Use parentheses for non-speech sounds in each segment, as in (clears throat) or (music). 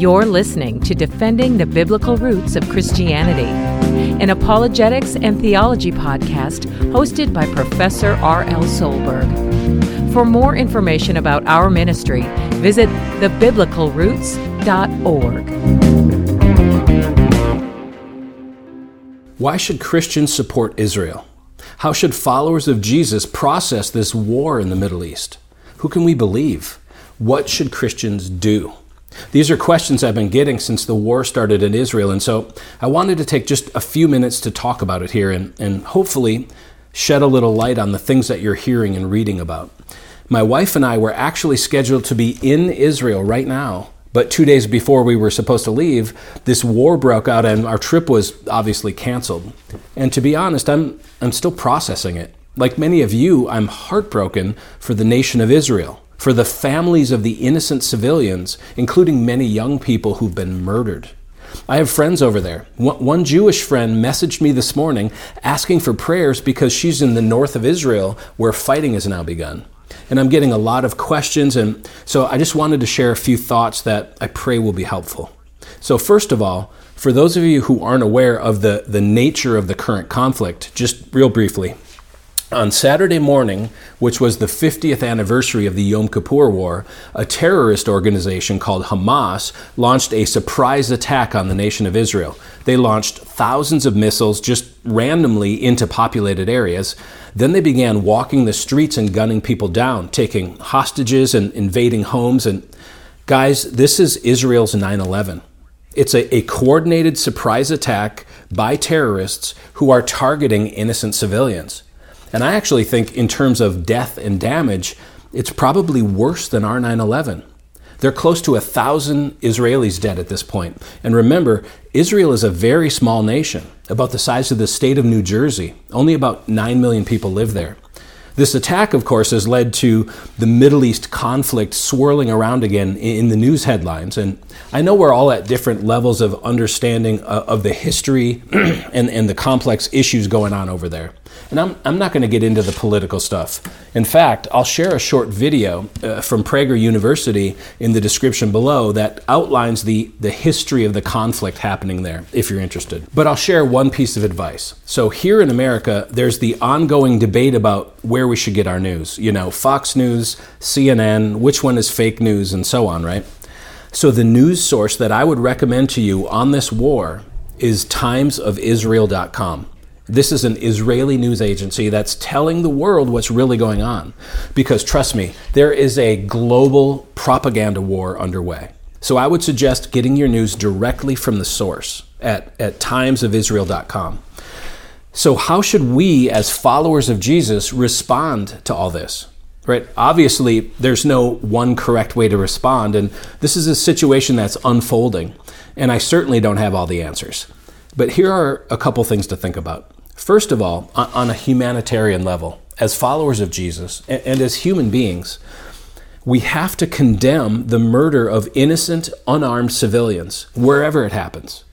You're listening to Defending the Biblical Roots of Christianity, an apologetics and theology podcast hosted by Professor R.L. Solberg. For more information about our ministry, visit thebiblicalroots.org. Why should Christians support Israel? How should followers of Jesus process this war in the Middle East? Who can we believe? What should Christians do? These are questions I've been getting since the war started in Israel, and so I wanted to take just a few minutes to talk about it here and, and hopefully shed a little light on the things that you're hearing and reading about. My wife and I were actually scheduled to be in Israel right now, but two days before we were supposed to leave, this war broke out and our trip was obviously canceled. And to be honest, I'm, I'm still processing it. Like many of you, I'm heartbroken for the nation of Israel for the families of the innocent civilians, including many young people who've been murdered. I have friends over there. One Jewish friend messaged me this morning asking for prayers because she's in the north of Israel where fighting has now begun. And I'm getting a lot of questions, and so I just wanted to share a few thoughts that I pray will be helpful. So, first of all, for those of you who aren't aware of the, the nature of the current conflict, just real briefly, on Saturday morning, which was the 50th anniversary of the Yom Kippur War, a terrorist organization called Hamas launched a surprise attack on the nation of Israel. They launched thousands of missiles just randomly into populated areas. Then they began walking the streets and gunning people down, taking hostages and invading homes. And guys, this is Israel's 9 11. It's a, a coordinated surprise attack by terrorists who are targeting innocent civilians. And I actually think, in terms of death and damage, it's probably worse than our 9 11. There are close to a thousand Israelis dead at this point. And remember, Israel is a very small nation, about the size of the state of New Jersey. Only about 9 million people live there. This attack, of course, has led to the Middle East conflict swirling around again in the news headlines. And I know we're all at different levels of understanding uh, of the history (clears throat) and, and the complex issues going on over there. And I'm, I'm not going to get into the political stuff. In fact, I'll share a short video uh, from Prager University in the description below that outlines the, the history of the conflict happening there, if you're interested. But I'll share one piece of advice. So, here in America, there's the ongoing debate about where we should get our news. You know, Fox News, CNN, which one is fake news, and so on, right? So, the news source that I would recommend to you on this war is timesofisrael.com. This is an Israeli news agency that's telling the world what's really going on. Because trust me, there is a global propaganda war underway. So I would suggest getting your news directly from the source at, at timesofisrael.com. So, how should we, as followers of Jesus, respond to all this? Right? Obviously, there's no one correct way to respond, and this is a situation that's unfolding, and I certainly don't have all the answers. But here are a couple things to think about. First of all, on a humanitarian level, as followers of Jesus and as human beings, we have to condemn the murder of innocent, unarmed civilians wherever it happens.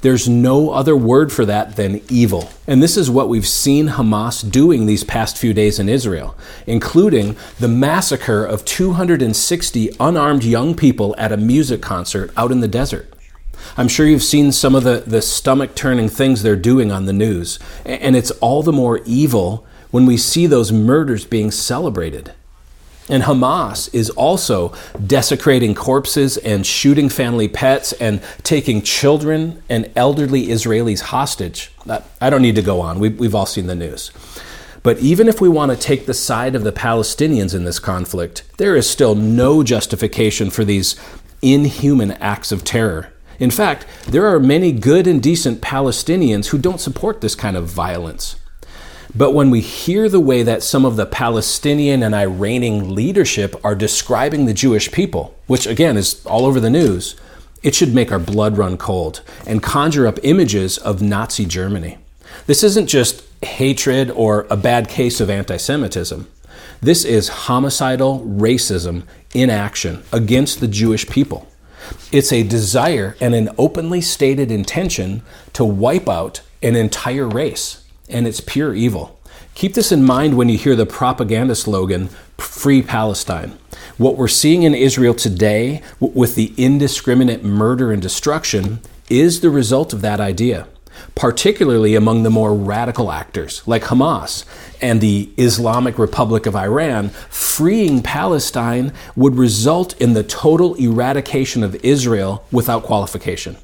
There's no other word for that than evil. And this is what we've seen Hamas doing these past few days in Israel, including the massacre of 260 unarmed young people at a music concert out in the desert. I'm sure you've seen some of the, the stomach turning things they're doing on the news. And it's all the more evil when we see those murders being celebrated. And Hamas is also desecrating corpses and shooting family pets and taking children and elderly Israelis hostage. I don't need to go on, we've all seen the news. But even if we want to take the side of the Palestinians in this conflict, there is still no justification for these inhuman acts of terror. In fact, there are many good and decent Palestinians who don't support this kind of violence. But when we hear the way that some of the Palestinian and Iranian leadership are describing the Jewish people, which again is all over the news, it should make our blood run cold and conjure up images of Nazi Germany. This isn't just hatred or a bad case of anti Semitism. This is homicidal racism in action against the Jewish people. It's a desire and an openly stated intention to wipe out an entire race, and it's pure evil. Keep this in mind when you hear the propaganda slogan, Free Palestine. What we're seeing in Israel today, with the indiscriminate murder and destruction, is the result of that idea, particularly among the more radical actors like Hamas and the Islamic Republic of Iran. Freeing Palestine would result in the total eradication of Israel without qualification.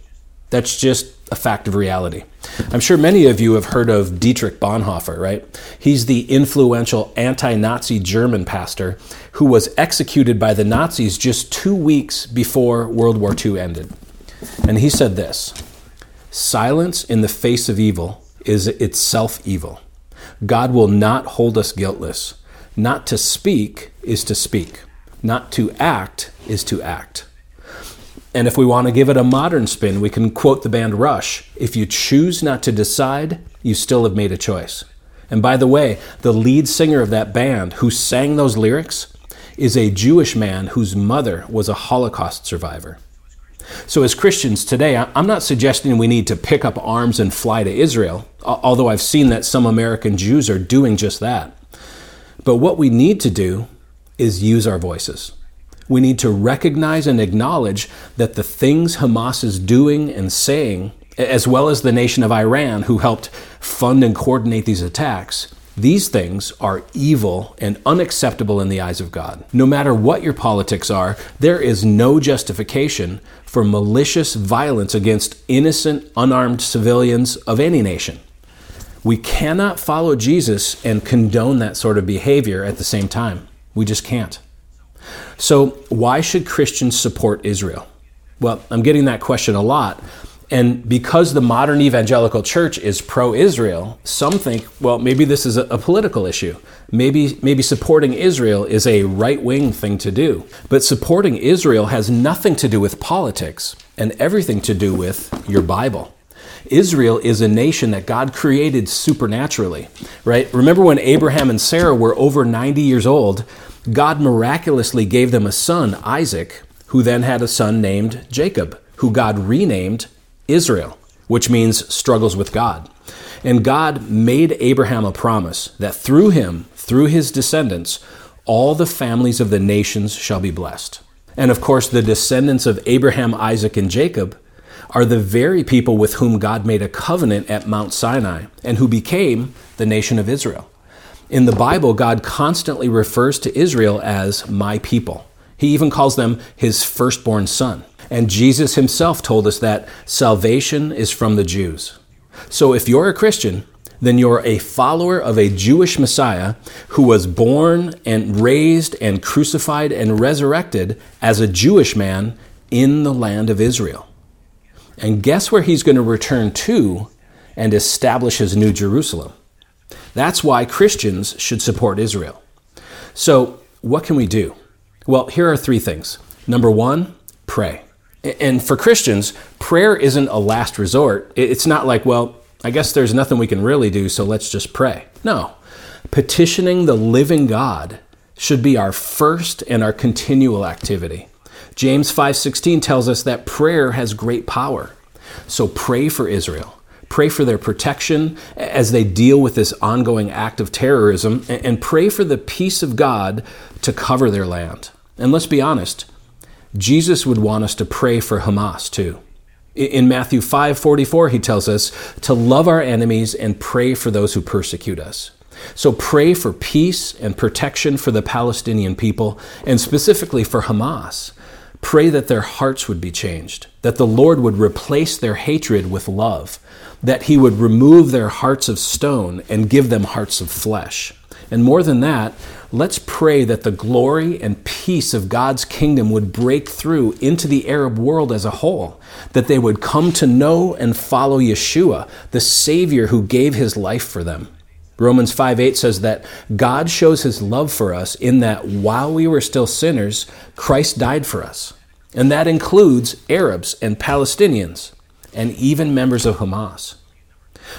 That's just a fact of reality. I'm sure many of you have heard of Dietrich Bonhoeffer, right? He's the influential anti Nazi German pastor who was executed by the Nazis just two weeks before World War II ended. And he said this Silence in the face of evil is itself evil. God will not hold us guiltless. Not to speak is to speak, not to act is to act. And if we want to give it a modern spin, we can quote the band Rush If you choose not to decide, you still have made a choice. And by the way, the lead singer of that band who sang those lyrics is a Jewish man whose mother was a Holocaust survivor. So, as Christians today, I'm not suggesting we need to pick up arms and fly to Israel, although I've seen that some American Jews are doing just that. But what we need to do is use our voices. We need to recognize and acknowledge that the things Hamas is doing and saying, as well as the nation of Iran, who helped fund and coordinate these attacks, these things are evil and unacceptable in the eyes of God. No matter what your politics are, there is no justification for malicious violence against innocent, unarmed civilians of any nation. We cannot follow Jesus and condone that sort of behavior at the same time. We just can't. So, why should Christians support Israel? Well, I'm getting that question a lot. And because the modern evangelical church is pro Israel, some think, well, maybe this is a, political issue. Maybe, maybe supporting Israel is a right wing thing to do. But supporting Israel has nothing to do with politics and everything to do with your Bible. Israel is a nation that God created supernaturally, right? Remember when Abraham and Sarah were over 90 years old God miraculously gave them a son, Isaac, who then had a son named Jacob, who God renamed Israel, which means struggles with God. And God made Abraham a promise that through him, through his descendants, all the families of the nations shall be blessed. And of course, the descendants of Abraham, Isaac, and Jacob are the very people with whom God made a covenant at Mount Sinai and who became the nation of Israel. In the Bible, God constantly refers to Israel as my people. He even calls them his firstborn son. And Jesus himself told us that salvation is from the Jews. So if you're a Christian, then you're a follower of a Jewish Messiah who was born and raised and crucified and resurrected as a Jewish man in the land of Israel. And guess where he's going to return to and establish his new Jerusalem? That's why Christians should support Israel. So, what can we do? Well, here are three things. Number one, pray. And for Christians, prayer isn't a last resort. It's not like, well, I guess there's nothing we can really do, so let's just pray. No. Petitioning the living God should be our first and our continual activity. James 5:16 tells us that prayer has great power. So pray for Israel. Pray for their protection as they deal with this ongoing act of terrorism, and pray for the peace of God to cover their land. And let's be honest, Jesus would want us to pray for Hamas too. In Matthew 5:44 he tells us to love our enemies and pray for those who persecute us. So pray for peace and protection for the Palestinian people and specifically for Hamas. Pray that their hearts would be changed, that the Lord would replace their hatred with love, that he would remove their hearts of stone and give them hearts of flesh. And more than that, let's pray that the glory and peace of God's kingdom would break through into the Arab world as a whole, that they would come to know and follow Yeshua, the Savior who gave his life for them. Romans 5 8 says that God shows his love for us in that while we were still sinners, Christ died for us. And that includes Arabs and Palestinians and even members of Hamas.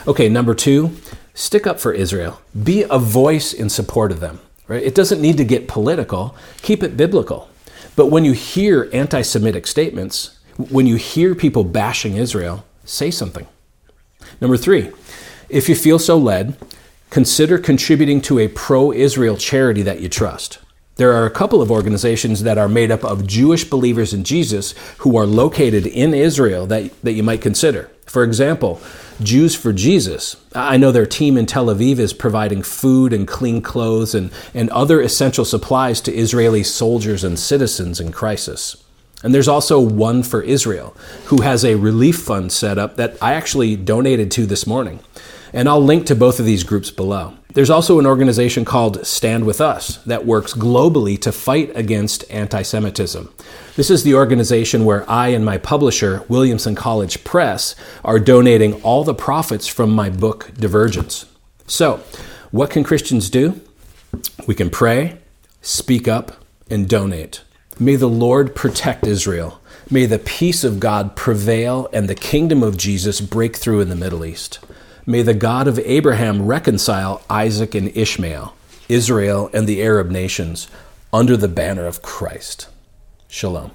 Okay, number two, stick up for Israel. Be a voice in support of them. Right? It doesn't need to get political, keep it biblical. But when you hear anti Semitic statements, when you hear people bashing Israel, say something. Number three, if you feel so led, consider contributing to a pro Israel charity that you trust. There are a couple of organizations that are made up of Jewish believers in Jesus who are located in Israel that, that you might consider. For example, Jews for Jesus. I know their team in Tel Aviv is providing food and clean clothes and, and other essential supplies to Israeli soldiers and citizens in crisis. And there's also One for Israel, who has a relief fund set up that I actually donated to this morning. And I'll link to both of these groups below. There's also an organization called Stand With Us that works globally to fight against anti Semitism. This is the organization where I and my publisher, Williamson College Press, are donating all the profits from my book, Divergence. So, what can Christians do? We can pray, speak up, and donate. May the Lord protect Israel. May the peace of God prevail and the kingdom of Jesus break through in the Middle East. May the God of Abraham reconcile Isaac and Ishmael, Israel and the Arab nations, under the banner of Christ. Shalom.